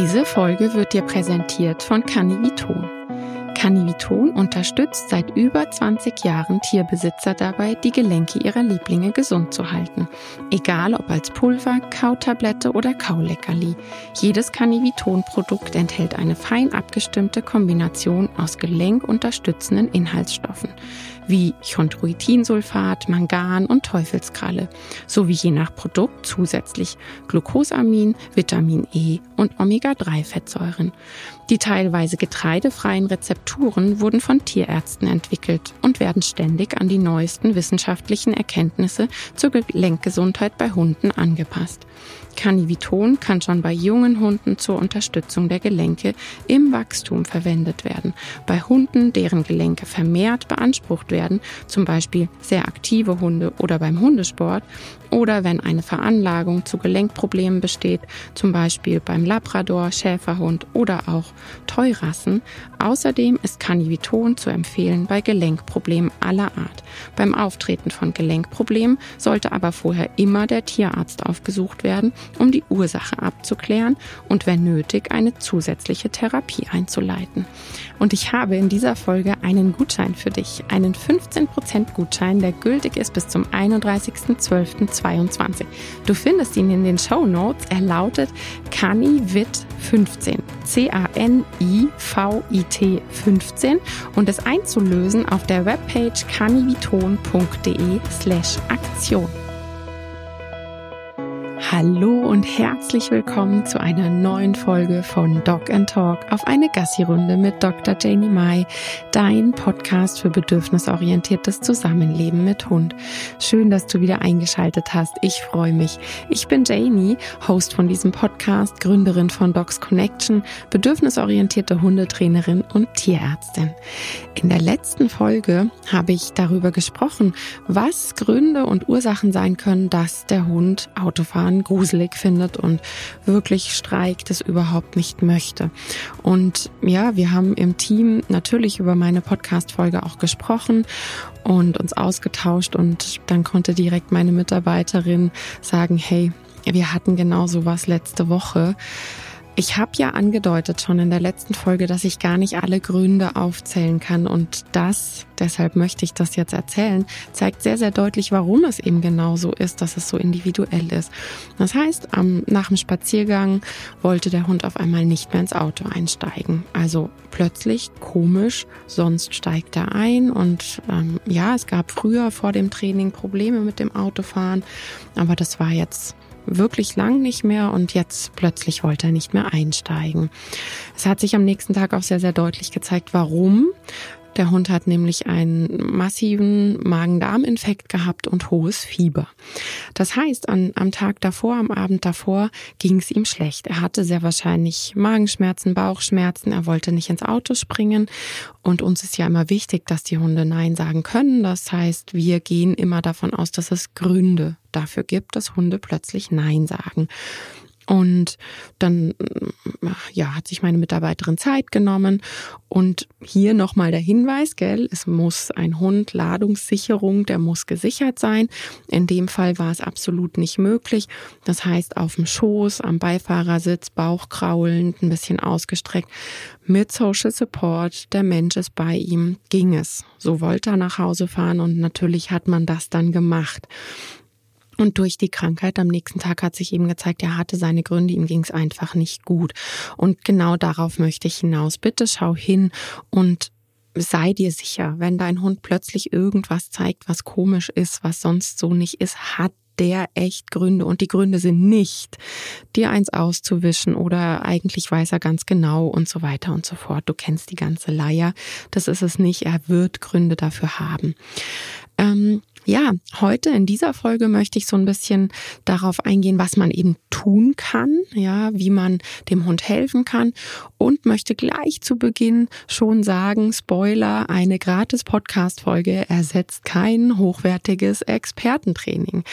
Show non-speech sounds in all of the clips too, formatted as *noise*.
Diese Folge wird dir präsentiert von Canniviton. Canniviton unterstützt seit über 20 Jahren Tierbesitzer dabei, die Gelenke ihrer Lieblinge gesund zu halten. Egal ob als Pulver, Kautablette oder Kauleckerli. Jedes Canniviton-Produkt enthält eine fein abgestimmte Kombination aus gelenkunterstützenden Inhaltsstoffen wie Chondroitinsulfat, Mangan und Teufelskralle, sowie je nach Produkt zusätzlich Glucosamin, Vitamin E und Omega-3-Fettsäuren. Die teilweise getreidefreien Rezepturen wurden von Tierärzten entwickelt und werden ständig an die neuesten wissenschaftlichen Erkenntnisse zur Gelenkgesundheit bei Hunden angepasst. Canniviton kann schon bei jungen Hunden zur Unterstützung der Gelenke im Wachstum verwendet werden. Bei Hunden, deren Gelenke vermehrt beansprucht werden, zum Beispiel sehr aktive Hunde oder beim Hundesport, oder wenn eine Veranlagung zu Gelenkproblemen besteht, zum Beispiel beim Labrador, Schäferhund oder auch Teurassen. Außerdem ist Canniviton zu empfehlen bei Gelenkproblemen aller Art. Beim Auftreten von Gelenkproblemen sollte aber vorher immer der Tierarzt aufgesucht werden, um die Ursache abzuklären und wenn nötig eine zusätzliche Therapie einzuleiten. Und ich habe in dieser Folge einen Gutschein für dich, einen 15% Gutschein, der gültig ist bis zum 31.12.22. Du findest ihn in den Show Notes. Er lautet CANIVIT15. C-A-N-I-V-I-T 15 und es einzulösen auf der Webpage caniviton.de slash Aktion. Hallo und herzlich willkommen zu einer neuen Folge von Dog and Talk auf eine Gassi-Runde mit Dr. Janie Mai, dein Podcast für bedürfnisorientiertes Zusammenleben mit Hund. Schön, dass du wieder eingeschaltet hast. Ich freue mich. Ich bin Janie, Host von diesem Podcast, Gründerin von Dogs Connection, bedürfnisorientierte Hundetrainerin und Tierärztin. In der letzten Folge habe ich darüber gesprochen, was Gründe und Ursachen sein können, dass der Hund Autofahren gruselig findet und wirklich streikt, es überhaupt nicht möchte. Und ja, wir haben im Team natürlich über meine Podcast-Folge auch gesprochen und uns ausgetauscht und dann konnte direkt meine Mitarbeiterin sagen, hey, wir hatten genau sowas letzte Woche. Ich habe ja angedeutet schon in der letzten Folge, dass ich gar nicht alle Gründe aufzählen kann und das, deshalb möchte ich das jetzt erzählen, zeigt sehr, sehr deutlich, warum es eben genau so ist, dass es so individuell ist. Das heißt, nach dem Spaziergang wollte der Hund auf einmal nicht mehr ins Auto einsteigen. Also plötzlich komisch, sonst steigt er ein und ähm, ja, es gab früher vor dem Training Probleme mit dem Autofahren, aber das war jetzt wirklich lang nicht mehr und jetzt plötzlich wollte er nicht mehr einsteigen. Es hat sich am nächsten Tag auch sehr, sehr deutlich gezeigt, warum. Der Hund hat nämlich einen massiven Magen-Darm-Infekt gehabt und hohes Fieber. Das heißt, an, am Tag davor, am Abend davor ging es ihm schlecht. Er hatte sehr wahrscheinlich Magenschmerzen, Bauchschmerzen. Er wollte nicht ins Auto springen. Und uns ist ja immer wichtig, dass die Hunde Nein sagen können. Das heißt, wir gehen immer davon aus, dass es Gründe dafür gibt, dass Hunde plötzlich Nein sagen. Und dann ja, hat sich meine Mitarbeiterin Zeit genommen. Und hier nochmal der Hinweis, gell, es muss ein Hund, Ladungssicherung, der muss gesichert sein. In dem Fall war es absolut nicht möglich. Das heißt, auf dem Schoß, am Beifahrersitz, Bauch kraulend, ein bisschen ausgestreckt, mit Social Support, der Mensch ist bei ihm, ging es. So wollte er nach Hause fahren und natürlich hat man das dann gemacht. Und durch die Krankheit am nächsten Tag hat sich eben gezeigt, er hatte seine Gründe, ihm ging es einfach nicht gut. Und genau darauf möchte ich hinaus. Bitte schau hin und sei dir sicher, wenn dein Hund plötzlich irgendwas zeigt, was komisch ist, was sonst so nicht ist, hat der echt Gründe und die Gründe sind nicht, dir eins auszuwischen oder eigentlich weiß er ganz genau und so weiter und so fort. Du kennst die ganze Leier. Das ist es nicht. Er wird Gründe dafür haben. Ähm, ja, heute in dieser Folge möchte ich so ein bisschen darauf eingehen, was man eben tun kann, ja, wie man dem Hund helfen kann und möchte gleich zu Beginn schon sagen, Spoiler, eine gratis Podcast-Folge ersetzt kein hochwertiges Expertentraining.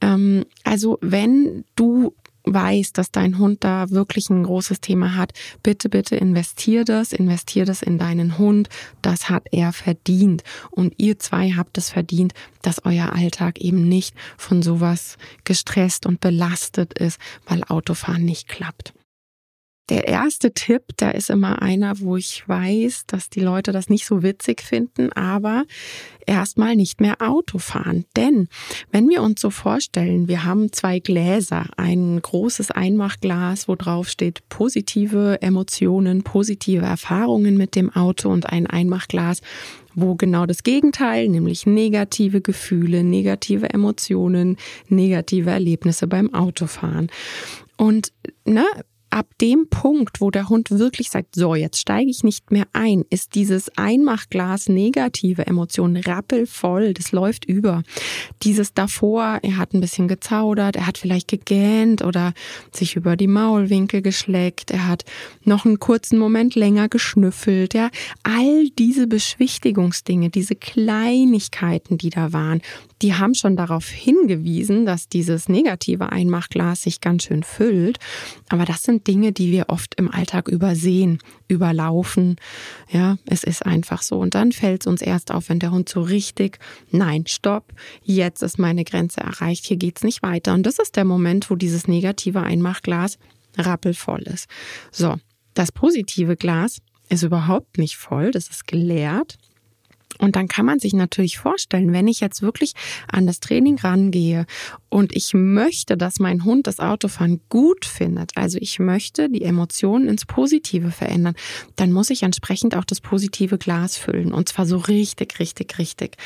Ähm, also wenn du weißt, dass dein Hund da wirklich ein großes Thema hat, bitte, bitte investier das, investier das in deinen Hund. Das hat er verdient. Und ihr zwei habt es verdient, dass euer Alltag eben nicht von sowas gestresst und belastet ist, weil Autofahren nicht klappt. Der erste Tipp, da ist immer einer, wo ich weiß, dass die Leute das nicht so witzig finden, aber erstmal nicht mehr Auto fahren. Denn wenn wir uns so vorstellen, wir haben zwei Gläser, ein großes Einmachglas, wo drauf steht positive Emotionen, positive Erfahrungen mit dem Auto und ein Einmachglas, wo genau das Gegenteil, nämlich negative Gefühle, negative Emotionen, negative Erlebnisse beim Autofahren. Und ne, ab dem Punkt, wo der Hund wirklich sagt, so, jetzt steige ich nicht mehr ein, ist dieses Einmachglas negative Emotionen rappelvoll, das läuft über. Dieses davor, er hat ein bisschen gezaudert, er hat vielleicht gegähnt oder sich über die Maulwinkel geschleckt, er hat noch einen kurzen Moment länger geschnüffelt, ja. All diese Beschwichtigungsdinge, diese Kleinigkeiten, die da waren, die haben schon darauf hingewiesen, dass dieses negative Einmachglas sich ganz schön füllt. Aber das sind Dinge, die wir oft im Alltag übersehen, überlaufen. Ja, es ist einfach so. Und dann fällt es uns erst auf, wenn der Hund so richtig, nein, stopp, jetzt ist meine Grenze erreicht, hier geht's nicht weiter. Und das ist der Moment, wo dieses negative Einmachglas rappelvoll ist. So, das positive Glas ist überhaupt nicht voll, das ist geleert. Und dann kann man sich natürlich vorstellen, wenn ich jetzt wirklich an das Training rangehe und ich möchte, dass mein Hund das Autofahren gut findet, also ich möchte die Emotionen ins Positive verändern, dann muss ich entsprechend auch das positive Glas füllen. Und zwar so richtig, richtig, richtig.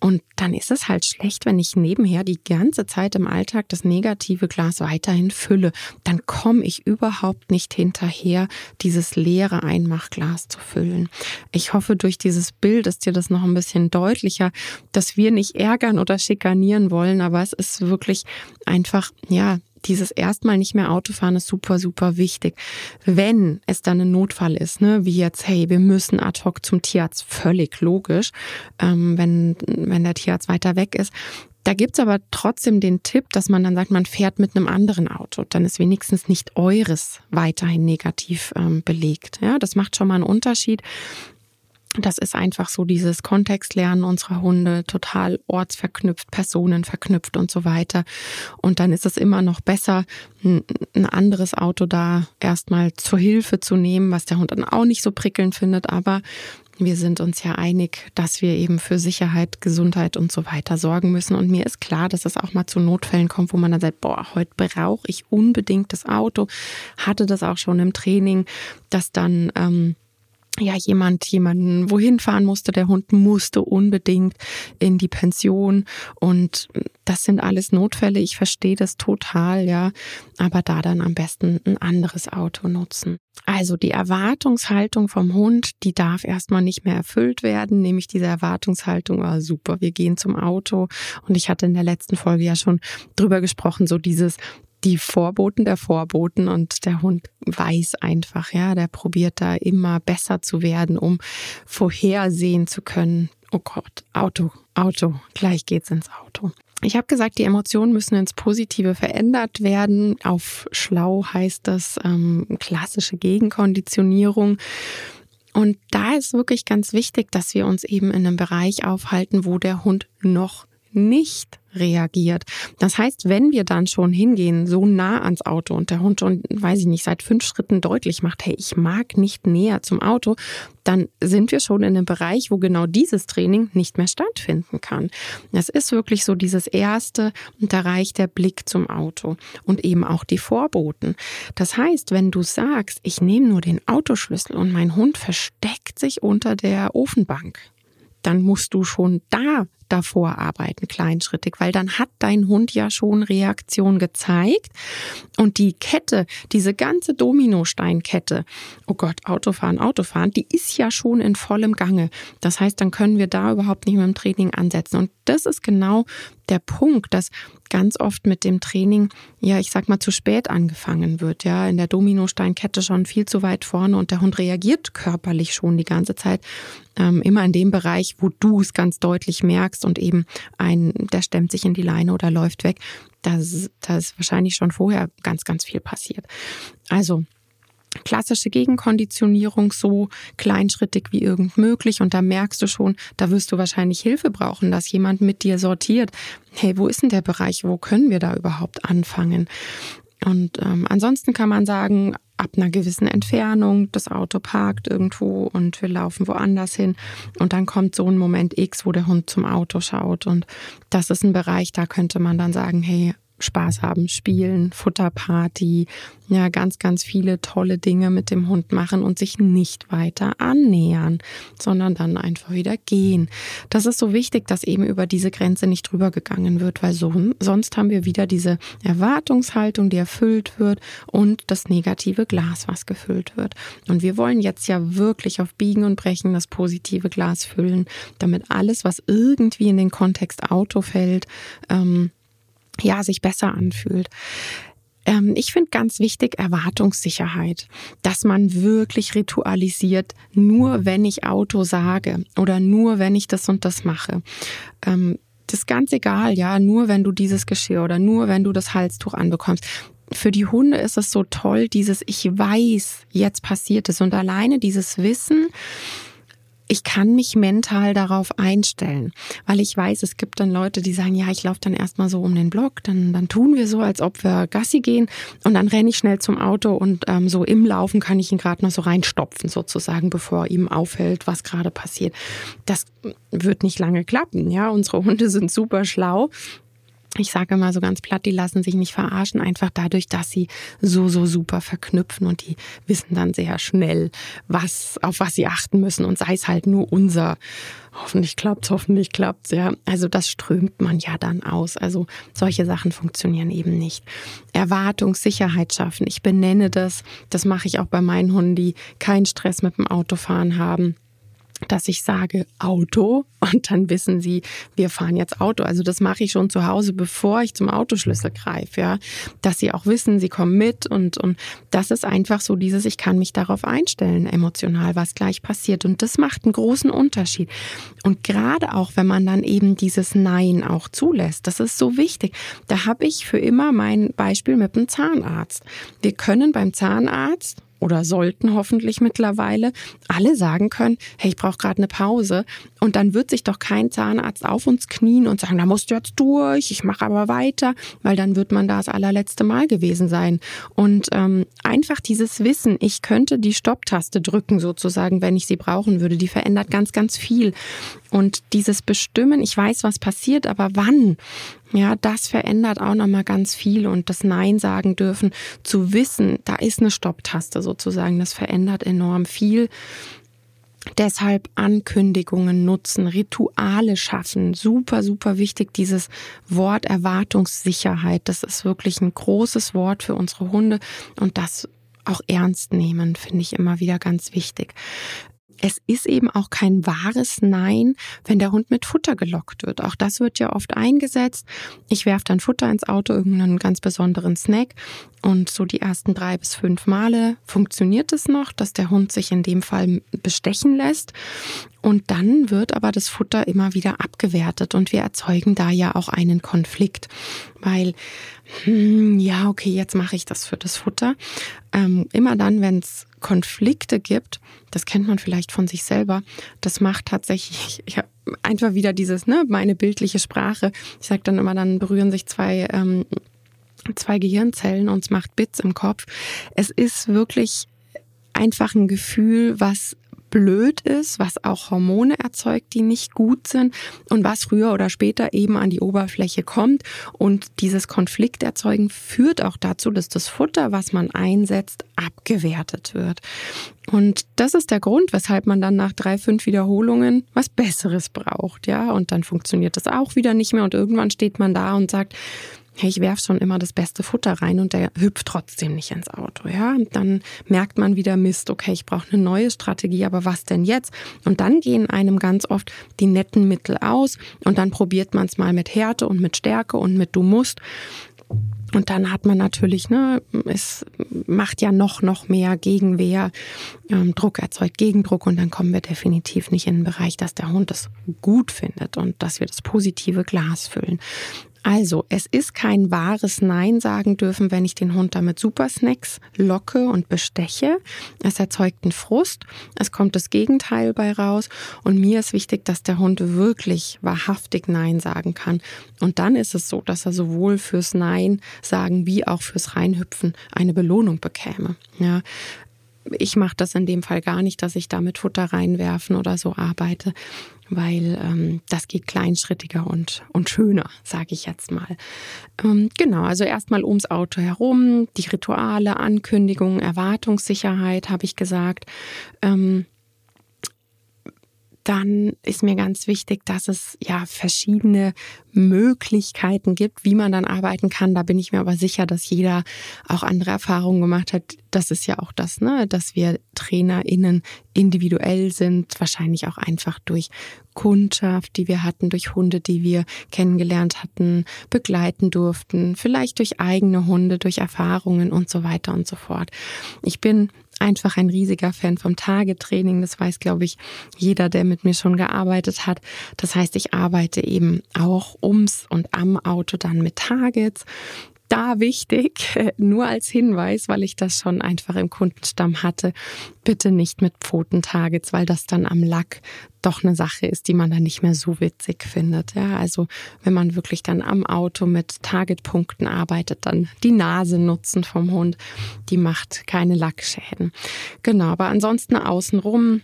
Und dann ist es halt schlecht, wenn ich nebenher die ganze Zeit im Alltag das negative Glas weiterhin fülle. Dann komme ich überhaupt nicht hinterher, dieses leere Einmachglas zu füllen. Ich hoffe, durch dieses Bild ist dir das noch ein bisschen deutlicher, dass wir nicht ärgern oder schikanieren wollen, aber es ist wirklich einfach, ja, dieses erstmal nicht mehr Autofahren ist super, super wichtig. Wenn es dann ein Notfall ist, ne, wie jetzt, hey, wir müssen ad hoc zum Tierarzt, völlig logisch, ähm, wenn, wenn der Tierarzt weiter weg ist. Da gibt's aber trotzdem den Tipp, dass man dann sagt, man fährt mit einem anderen Auto. Dann ist wenigstens nicht eures weiterhin negativ ähm, belegt. Ja, das macht schon mal einen Unterschied. Das ist einfach so dieses Kontextlernen unserer Hunde, total ortsverknüpft, personenverknüpft und so weiter. Und dann ist es immer noch besser, ein anderes Auto da erstmal zur Hilfe zu nehmen, was der Hund dann auch nicht so prickelnd findet. Aber wir sind uns ja einig, dass wir eben für Sicherheit, Gesundheit und so weiter sorgen müssen. Und mir ist klar, dass es auch mal zu Notfällen kommt, wo man dann sagt, boah, heute brauche ich unbedingt das Auto. Hatte das auch schon im Training, dass dann ähm, ja jemand jemanden wohin fahren musste. Der Hund musste unbedingt in die Pension und das sind alles Notfälle. Ich verstehe das total, ja, aber da dann am besten ein anderes Auto nutzen. Also die Erwartungshaltung vom Hund, die darf erstmal nicht mehr erfüllt werden, nämlich diese Erwartungshaltung, oh, super, wir gehen zum Auto. Und ich hatte in der letzten Folge ja schon drüber gesprochen, so dieses, die Vorboten der Vorboten und der Hund weiß einfach, ja, der probiert da immer besser zu werden, um vorhersehen zu können. Oh Gott, Auto, Auto, gleich geht's ins Auto. Ich habe gesagt, die Emotionen müssen ins Positive verändert werden. Auf schlau heißt das ähm, klassische Gegenkonditionierung. Und da ist wirklich ganz wichtig, dass wir uns eben in einem Bereich aufhalten, wo der Hund noch nicht reagiert. Das heißt, wenn wir dann schon hingehen, so nah ans Auto und der Hund schon, weiß ich nicht, seit fünf Schritten deutlich macht, hey, ich mag nicht näher zum Auto, dann sind wir schon in einem Bereich, wo genau dieses Training nicht mehr stattfinden kann. Es ist wirklich so dieses erste und da reicht der Blick zum Auto und eben auch die Vorboten. Das heißt, wenn du sagst, ich nehme nur den Autoschlüssel und mein Hund versteckt sich unter der Ofenbank, dann musst du schon da davor arbeiten, kleinschrittig, weil dann hat dein Hund ja schon Reaktion gezeigt und die Kette, diese ganze Dominosteinkette, oh Gott, Autofahren, Autofahren, die ist ja schon in vollem Gange. Das heißt, dann können wir da überhaupt nicht mit dem Training ansetzen und das ist genau der Punkt, dass ganz oft mit dem Training, ja, ich sag mal, zu spät angefangen wird, ja, in der Dominosteinkette schon viel zu weit vorne und der Hund reagiert körperlich schon die ganze Zeit, ähm, immer in dem Bereich, wo du es ganz deutlich merkst, und eben ein, der stemmt sich in die Leine oder läuft weg, da ist wahrscheinlich schon vorher ganz, ganz viel passiert. Also klassische Gegenkonditionierung so kleinschrittig wie irgend möglich und da merkst du schon, da wirst du wahrscheinlich Hilfe brauchen, dass jemand mit dir sortiert. Hey, wo ist denn der Bereich? Wo können wir da überhaupt anfangen? Und ähm, ansonsten kann man sagen, ab einer gewissen Entfernung, das Auto parkt irgendwo und wir laufen woanders hin. Und dann kommt so ein Moment X, wo der Hund zum Auto schaut. Und das ist ein Bereich, da könnte man dann sagen, hey, Spaß haben, spielen, Futterparty, ja, ganz, ganz viele tolle Dinge mit dem Hund machen und sich nicht weiter annähern, sondern dann einfach wieder gehen. Das ist so wichtig, dass eben über diese Grenze nicht drüber gegangen wird, weil so, sonst haben wir wieder diese Erwartungshaltung, die erfüllt wird und das negative Glas, was gefüllt wird. Und wir wollen jetzt ja wirklich auf Biegen und Brechen das positive Glas füllen, damit alles, was irgendwie in den Kontext Auto fällt, ähm, ja, sich besser anfühlt. Ähm, ich finde ganz wichtig Erwartungssicherheit, dass man wirklich ritualisiert, nur wenn ich Auto sage oder nur wenn ich das und das mache. Ähm, das ist ganz egal, ja, nur wenn du dieses Geschirr oder nur wenn du das Halstuch anbekommst für die Hunde ist es so toll, dieses Ich weiß, jetzt passiert es. Und alleine dieses Wissen, ich kann mich mental darauf einstellen, weil ich weiß, es gibt dann Leute, die sagen, ja, ich laufe dann erstmal so um den Block, dann, dann tun wir so, als ob wir Gassi gehen und dann renne ich schnell zum Auto und ähm, so im Laufen kann ich ihn gerade noch so reinstopfen sozusagen, bevor ihm auffällt, was gerade passiert. Das wird nicht lange klappen, ja. Unsere Hunde sind super schlau ich sage immer so ganz platt, die lassen sich nicht verarschen, einfach dadurch, dass sie so, so super verknüpfen und die wissen dann sehr schnell, was, auf was sie achten müssen und sei es halt nur unser. Hoffentlich klappt's, hoffentlich klappt's, ja. Also das strömt man ja dann aus. Also solche Sachen funktionieren eben nicht. Erwartungssicherheit schaffen. Ich benenne das. Das mache ich auch bei meinen Hunden, die keinen Stress mit dem Autofahren haben dass ich sage Auto *laughs* und dann wissen sie, wir fahren jetzt Auto. Also das mache ich schon zu Hause, bevor ich zum Autoschlüssel greife, ja, dass sie auch wissen, sie kommen mit und und das ist einfach so dieses, ich kann mich darauf einstellen, emotional, was gleich passiert und das macht einen großen Unterschied. Und gerade auch, wenn man dann eben dieses Nein auch zulässt, das ist so wichtig. Da habe ich für immer mein Beispiel mit dem Zahnarzt. Wir können beim Zahnarzt oder sollten hoffentlich mittlerweile alle sagen können, hey, ich brauche gerade eine Pause. Und dann wird sich doch kein Zahnarzt auf uns knien und sagen, da musst du jetzt durch, ich mache aber weiter, weil dann wird man da das allerletzte Mal gewesen sein. Und ähm, einfach dieses Wissen, ich könnte die Stopptaste drücken sozusagen, wenn ich sie brauchen würde, die verändert ganz, ganz viel. Und dieses Bestimmen, ich weiß, was passiert, aber wann? Ja, das verändert auch nochmal ganz viel und das Nein sagen dürfen, zu wissen, da ist eine Stopptaste sozusagen, das verändert enorm viel. Deshalb Ankündigungen nutzen, Rituale schaffen. Super, super wichtig, dieses Wort Erwartungssicherheit. Das ist wirklich ein großes Wort für unsere Hunde und das auch ernst nehmen, finde ich immer wieder ganz wichtig es ist eben auch kein wahres Nein, wenn der Hund mit Futter gelockt wird. Auch das wird ja oft eingesetzt. Ich werfe dann Futter ins Auto, irgendeinen ganz besonderen Snack. Und so die ersten drei bis fünf Male funktioniert es noch, dass der Hund sich in dem Fall bestechen lässt. Und dann wird aber das Futter immer wieder abgewertet und wir erzeugen da ja auch einen Konflikt, weil hm, ja, okay, jetzt mache ich das für das Futter. Ähm, immer dann, wenn es Konflikte gibt, das kennt man vielleicht von sich selber, das macht tatsächlich *laughs* ich einfach wieder dieses, ne, meine bildliche Sprache. Ich sage dann immer, dann berühren sich zwei, ähm, zwei Gehirnzellen und es macht Bits im Kopf. Es ist wirklich einfach ein Gefühl, was blöd ist, was auch Hormone erzeugt, die nicht gut sind und was früher oder später eben an die Oberfläche kommt. Und dieses Konflikt erzeugen führt auch dazu, dass das Futter, was man einsetzt, abgewertet wird. Und das ist der Grund, weshalb man dann nach drei, fünf Wiederholungen was Besseres braucht, ja. Und dann funktioniert das auch wieder nicht mehr und irgendwann steht man da und sagt, hey, ich werfe schon immer das beste Futter rein und der hüpft trotzdem nicht ins Auto, ja. Und dann merkt man wieder Mist, okay, ich brauche eine neue Strategie, aber was denn jetzt? Und dann gehen einem ganz oft die netten Mittel aus und dann probiert man es mal mit Härte und mit Stärke und mit du musst. Und dann hat man natürlich, ne, es macht ja noch, noch mehr Gegenwehr, ähm, Druck erzeugt Gegendruck und dann kommen wir definitiv nicht in den Bereich, dass der Hund es gut findet und dass wir das positive Glas füllen. Also, es ist kein wahres Nein sagen dürfen, wenn ich den Hund damit Supersnacks locke und besteche. Es erzeugt einen Frust. Es kommt das Gegenteil bei raus. Und mir ist wichtig, dass der Hund wirklich wahrhaftig Nein sagen kann. Und dann ist es so, dass er sowohl fürs Nein sagen wie auch fürs Reinhüpfen eine Belohnung bekäme. Ja, ich mache das in dem Fall gar nicht, dass ich da mit Futter reinwerfen oder so arbeite, weil ähm, das geht kleinschrittiger und, und schöner, sage ich jetzt mal. Ähm, genau, also erstmal ums Auto herum, die Rituale, Ankündigungen, Erwartungssicherheit, habe ich gesagt. Ähm, dann ist mir ganz wichtig, dass es ja verschiedene Möglichkeiten gibt, wie man dann arbeiten kann. Da bin ich mir aber sicher, dass jeder auch andere Erfahrungen gemacht hat. Das ist ja auch das, ne, dass wir TrainerInnen individuell sind, wahrscheinlich auch einfach durch Kundschaft, die wir hatten, durch Hunde, die wir kennengelernt hatten, begleiten durften, vielleicht durch eigene Hunde, durch Erfahrungen und so weiter und so fort. Ich bin einfach ein riesiger Fan vom Tagetraining. Das weiß, glaube ich, jeder, der mit mir schon gearbeitet hat. Das heißt, ich arbeite eben auch ums und am Auto dann mit Targets da wichtig, *laughs* nur als Hinweis, weil ich das schon einfach im Kundenstamm hatte, bitte nicht mit Pfotentargets, weil das dann am Lack doch eine Sache ist, die man dann nicht mehr so witzig findet. Ja, also wenn man wirklich dann am Auto mit Targetpunkten arbeitet, dann die Nase nutzen vom Hund, die macht keine Lackschäden. Genau, aber ansonsten außenrum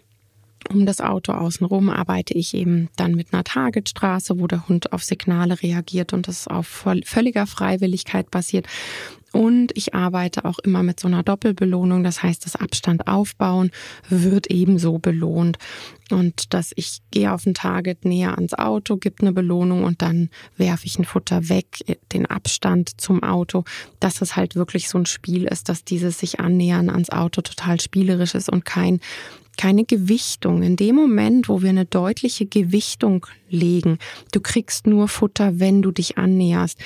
um das Auto außenrum arbeite ich eben dann mit einer Targetstraße, wo der Hund auf Signale reagiert und das auf völliger Freiwilligkeit basiert. Und ich arbeite auch immer mit so einer Doppelbelohnung. Das heißt, das Abstand aufbauen wird ebenso belohnt. Und dass ich gehe auf ein Target näher ans Auto, gibt eine Belohnung und dann werfe ich ein Futter weg, den Abstand zum Auto, dass es halt wirklich so ein Spiel ist, dass dieses sich annähern ans Auto total spielerisch ist und kein keine Gewichtung. In dem Moment, wo wir eine deutliche Gewichtung legen, du kriegst nur Futter, wenn du dich annäherst,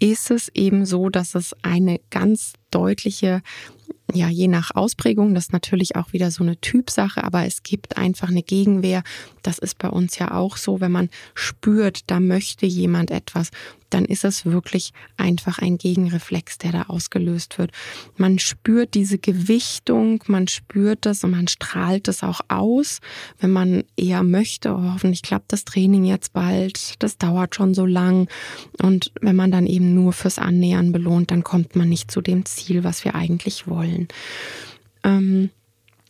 ist es eben so, dass es eine ganz deutliche ja, je nach Ausprägung, das ist natürlich auch wieder so eine Typsache, aber es gibt einfach eine Gegenwehr. Das ist bei uns ja auch so, wenn man spürt, da möchte jemand etwas, dann ist es wirklich einfach ein Gegenreflex, der da ausgelöst wird. Man spürt diese Gewichtung, man spürt das und man strahlt es auch aus, wenn man eher möchte, oh, hoffentlich klappt das Training jetzt bald, das dauert schon so lang. Und wenn man dann eben nur fürs Annähern belohnt, dann kommt man nicht zu dem Ziel, was wir eigentlich wollen. Ähm,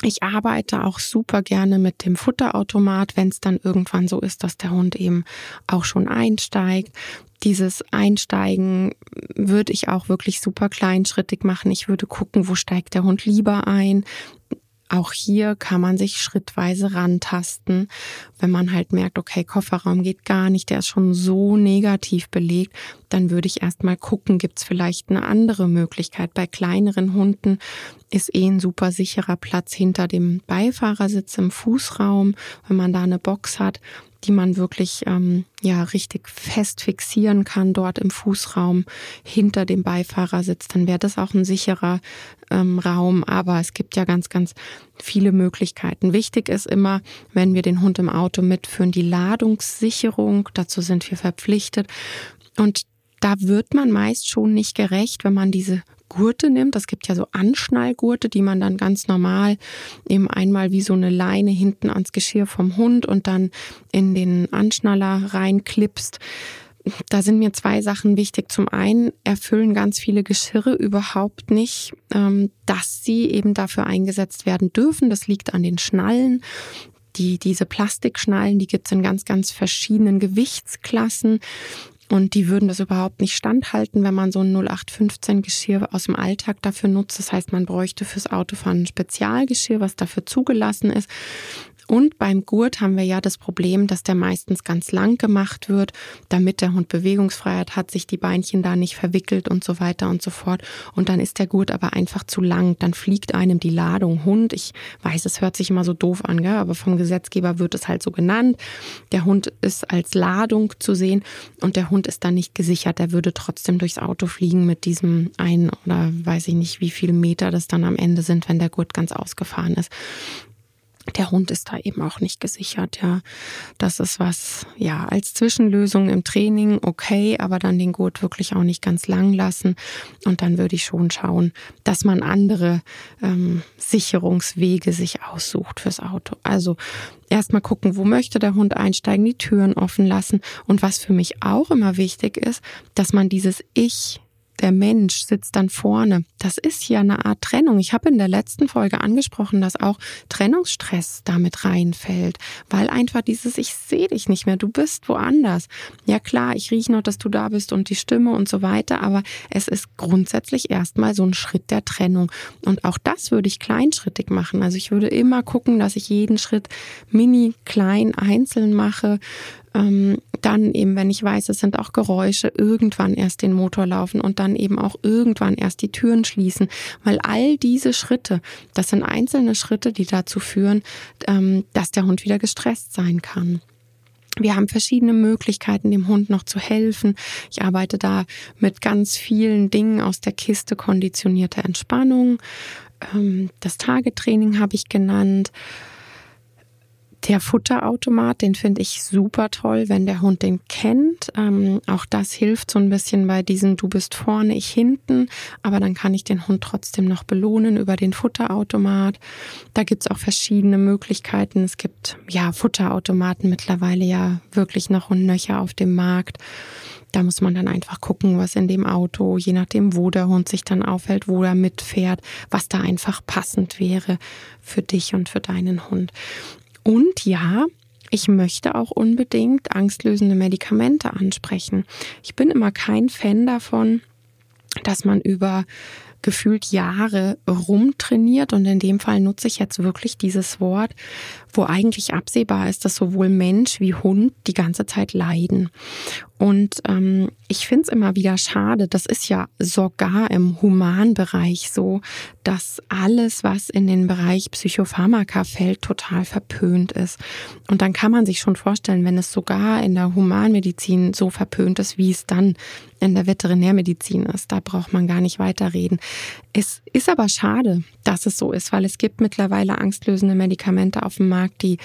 ich arbeite auch super gerne mit dem Futterautomat, wenn es dann irgendwann so ist, dass der Hund eben auch schon einsteigt. Dieses Einsteigen würde ich auch wirklich super kleinschrittig machen. Ich würde gucken, wo steigt der Hund lieber ein. Auch hier kann man sich schrittweise rantasten. Wenn man halt merkt, okay, Kofferraum geht gar nicht, der ist schon so negativ belegt, dann würde ich erstmal gucken, gibt's vielleicht eine andere Möglichkeit. Bei kleineren Hunden ist eh ein super sicherer Platz hinter dem Beifahrersitz im Fußraum, wenn man da eine Box hat die man wirklich ähm, ja richtig fest fixieren kann dort im Fußraum hinter dem Beifahrersitz, dann wäre das auch ein sicherer ähm, Raum. Aber es gibt ja ganz, ganz viele Möglichkeiten. Wichtig ist immer, wenn wir den Hund im Auto mitführen, die Ladungssicherung. Dazu sind wir verpflichtet. Und da wird man meist schon nicht gerecht, wenn man diese Gurte nimmt. Es gibt ja so Anschnallgurte, die man dann ganz normal eben einmal wie so eine Leine hinten ans Geschirr vom Hund und dann in den Anschnaller reinklipst. Da sind mir zwei Sachen wichtig. Zum einen erfüllen ganz viele Geschirre überhaupt nicht, ähm, dass sie eben dafür eingesetzt werden dürfen. Das liegt an den Schnallen. Die, diese Plastikschnallen, die gibt's in ganz, ganz verschiedenen Gewichtsklassen. Und die würden das überhaupt nicht standhalten, wenn man so ein 0815 Geschirr aus dem Alltag dafür nutzt. Das heißt, man bräuchte fürs Autofahren ein Spezialgeschirr, was dafür zugelassen ist. Und beim Gurt haben wir ja das Problem, dass der meistens ganz lang gemacht wird, damit der Hund Bewegungsfreiheit hat, sich die Beinchen da nicht verwickelt und so weiter und so fort. Und dann ist der Gurt aber einfach zu lang. Dann fliegt einem die Ladung Hund. Ich weiß, es hört sich immer so doof an, gell? aber vom Gesetzgeber wird es halt so genannt. Der Hund ist als Ladung zu sehen und der Hund ist dann nicht gesichert. Der würde trotzdem durchs Auto fliegen mit diesem ein oder weiß ich nicht, wie viele Meter das dann am Ende sind, wenn der Gurt ganz ausgefahren ist. Der Hund ist da eben auch nicht gesichert, ja. Das ist was, ja, als Zwischenlösung im Training okay, aber dann den Gurt wirklich auch nicht ganz lang lassen. Und dann würde ich schon schauen, dass man andere ähm, Sicherungswege sich aussucht fürs Auto. Also erstmal gucken, wo möchte der Hund einsteigen, die Türen offen lassen. Und was für mich auch immer wichtig ist, dass man dieses Ich der Mensch sitzt dann vorne. Das ist ja eine Art Trennung. Ich habe in der letzten Folge angesprochen, dass auch Trennungsstress damit reinfällt, weil einfach dieses Ich sehe dich nicht mehr, du bist woanders. Ja klar, ich rieche noch, dass du da bist und die Stimme und so weiter, aber es ist grundsätzlich erstmal so ein Schritt der Trennung. Und auch das würde ich kleinschrittig machen. Also ich würde immer gucken, dass ich jeden Schritt mini klein einzeln mache ähm, dann eben, wenn ich weiß, es sind auch Geräusche, irgendwann erst den Motor laufen und dann eben auch irgendwann erst die Türen schließen, weil all diese Schritte, das sind einzelne Schritte, die dazu führen, ähm, dass der Hund wieder gestresst sein kann. Wir haben verschiedene Möglichkeiten, dem Hund noch zu helfen. Ich arbeite da mit ganz vielen Dingen aus der Kiste konditionierte Entspannung. Ähm, das Tagetraining habe ich genannt. Der Futterautomat, den finde ich super toll, wenn der Hund den kennt. Ähm, auch das hilft so ein bisschen bei diesen Du bist vorne, ich hinten. Aber dann kann ich den Hund trotzdem noch belohnen über den Futterautomat. Da gibt's auch verschiedene Möglichkeiten. Es gibt ja Futterautomaten mittlerweile ja wirklich noch und nöcher auf dem Markt. Da muss man dann einfach gucken, was in dem Auto, je nachdem, wo der Hund sich dann aufhält, wo er mitfährt, was da einfach passend wäre für dich und für deinen Hund. Und ja, ich möchte auch unbedingt angstlösende Medikamente ansprechen. Ich bin immer kein Fan davon, dass man über gefühlt Jahre rumtrainiert und in dem Fall nutze ich jetzt wirklich dieses Wort, wo eigentlich absehbar ist, dass sowohl Mensch wie Hund die ganze Zeit leiden. Und ähm, ich finde es immer wieder schade, das ist ja sogar im Humanbereich so, dass alles, was in den Bereich Psychopharmaka fällt, total verpönt ist. Und dann kann man sich schon vorstellen, wenn es sogar in der Humanmedizin so verpönt ist, wie es dann in der Veterinärmedizin ist. Da braucht man gar nicht weiterreden. Es ist aber schade, dass es so ist, weil es gibt mittlerweile angstlösende Medikamente auf dem Markt, die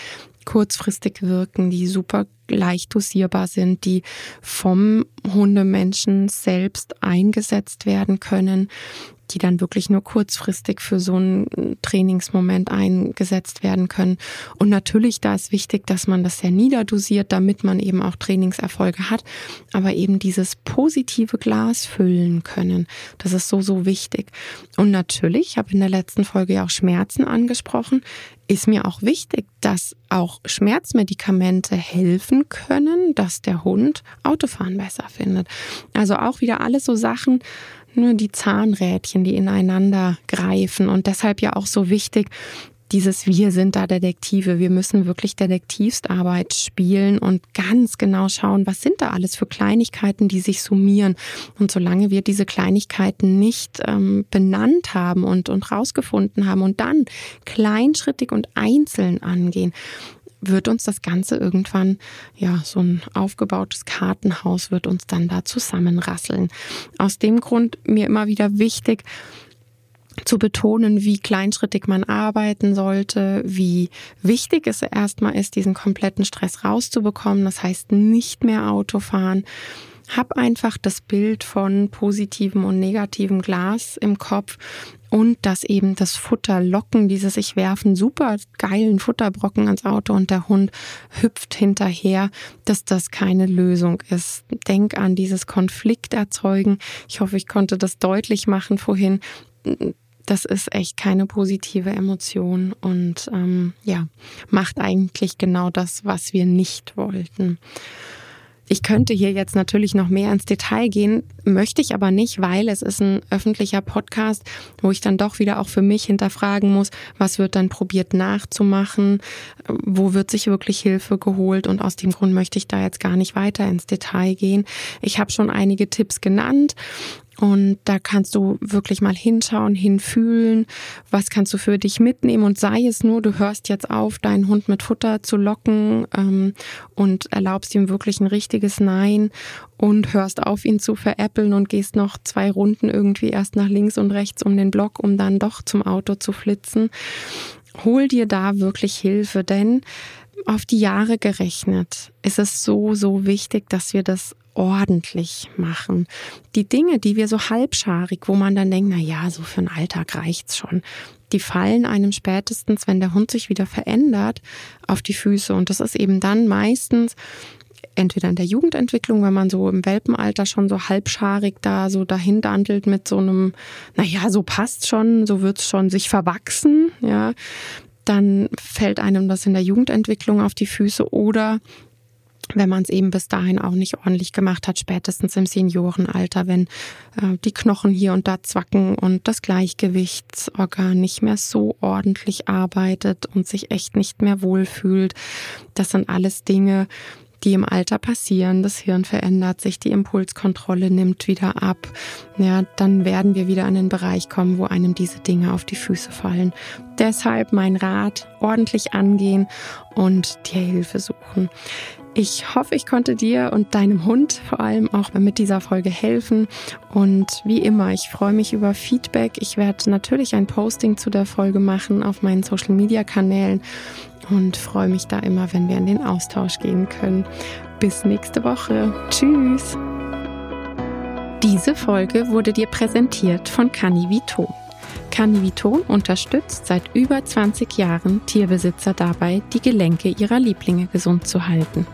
kurzfristig wirken, die super leicht dosierbar sind, die vom Hundemenschen selbst eingesetzt werden können, die dann wirklich nur kurzfristig für so einen Trainingsmoment eingesetzt werden können. Und natürlich, da ist wichtig, dass man das sehr niederdosiert, damit man eben auch Trainingserfolge hat. Aber eben dieses positive Glas füllen können, das ist so, so wichtig. Und natürlich, ich habe in der letzten Folge ja auch Schmerzen angesprochen, ist mir auch wichtig, dass auch Schmerzmedikamente helfen können, dass der Hund Autofahren besser findet. Also auch wieder alles so Sachen, nur die Zahnrädchen, die ineinander greifen und deshalb ja auch so wichtig, dieses Wir sind da Detektive. Wir müssen wirklich Detektivsarbeit spielen und ganz genau schauen, was sind da alles für Kleinigkeiten, die sich summieren. Und solange wir diese Kleinigkeiten nicht ähm, benannt haben und, und rausgefunden haben und dann kleinschrittig und einzeln angehen, wird uns das Ganze irgendwann, ja, so ein aufgebautes Kartenhaus wird uns dann da zusammenrasseln. Aus dem Grund mir immer wieder wichtig, zu betonen, wie kleinschrittig man arbeiten sollte, wie wichtig es erstmal ist, diesen kompletten Stress rauszubekommen. Das heißt, nicht mehr Auto fahren. Hab einfach das Bild von positivem und negativem Glas im Kopf und dass eben das Futter locken, dieses ich werfen super geilen Futterbrocken ans Auto und der Hund hüpft hinterher, dass das keine Lösung ist. Denk an dieses Konflikt erzeugen. Ich hoffe, ich konnte das deutlich machen vorhin. Das ist echt keine positive Emotion und ähm, ja, macht eigentlich genau das, was wir nicht wollten. Ich könnte hier jetzt natürlich noch mehr ins Detail gehen, möchte ich aber nicht, weil es ist ein öffentlicher Podcast, wo ich dann doch wieder auch für mich hinterfragen muss, was wird dann probiert nachzumachen, wo wird sich wirklich Hilfe geholt und aus dem Grund möchte ich da jetzt gar nicht weiter ins Detail gehen. Ich habe schon einige Tipps genannt und da kannst du wirklich mal hinschauen, hinfühlen, was kannst du für dich mitnehmen und sei es nur, du hörst jetzt auf, deinen Hund mit Futter zu locken ähm, und erlaubst ihm wirklich ein richtiges Nein und hörst auf, ihn zu veräppeln und gehst noch zwei Runden irgendwie erst nach links und rechts um den Block, um dann doch zum Auto zu flitzen. hol dir da wirklich Hilfe, denn auf die Jahre gerechnet ist es so, so wichtig, dass wir das ordentlich machen. Die Dinge, die wir so halbscharig, wo man dann denkt, na ja, so für einen Alltag reicht's schon, die fallen einem spätestens, wenn der Hund sich wieder verändert, auf die Füße. Und das ist eben dann meistens entweder in der Jugendentwicklung, wenn man so im Welpenalter schon so halbscharig da so dahin dandelt mit so einem, naja, so passt schon, so wird's schon sich verwachsen, ja, dann fällt einem das in der Jugendentwicklung auf die Füße oder wenn man es eben bis dahin auch nicht ordentlich gemacht hat, spätestens im Seniorenalter, wenn äh, die Knochen hier und da zwacken und das Gleichgewichtsorgan nicht mehr so ordentlich arbeitet und sich echt nicht mehr wohlfühlt. Das sind alles Dinge, die im Alter passieren. Das Hirn verändert sich, die Impulskontrolle nimmt wieder ab. Ja, dann werden wir wieder an den Bereich kommen, wo einem diese Dinge auf die Füße fallen. Deshalb mein Rat, ordentlich angehen und dir Hilfe suchen. Ich hoffe, ich konnte dir und deinem Hund vor allem auch mit dieser Folge helfen. Und wie immer, ich freue mich über Feedback. Ich werde natürlich ein Posting zu der Folge machen auf meinen Social-Media-Kanälen und freue mich da immer, wenn wir in den Austausch gehen können. Bis nächste Woche. Tschüss. Diese Folge wurde dir präsentiert von Canivito. Canivito unterstützt seit über 20 Jahren Tierbesitzer dabei, die Gelenke ihrer Lieblinge gesund zu halten.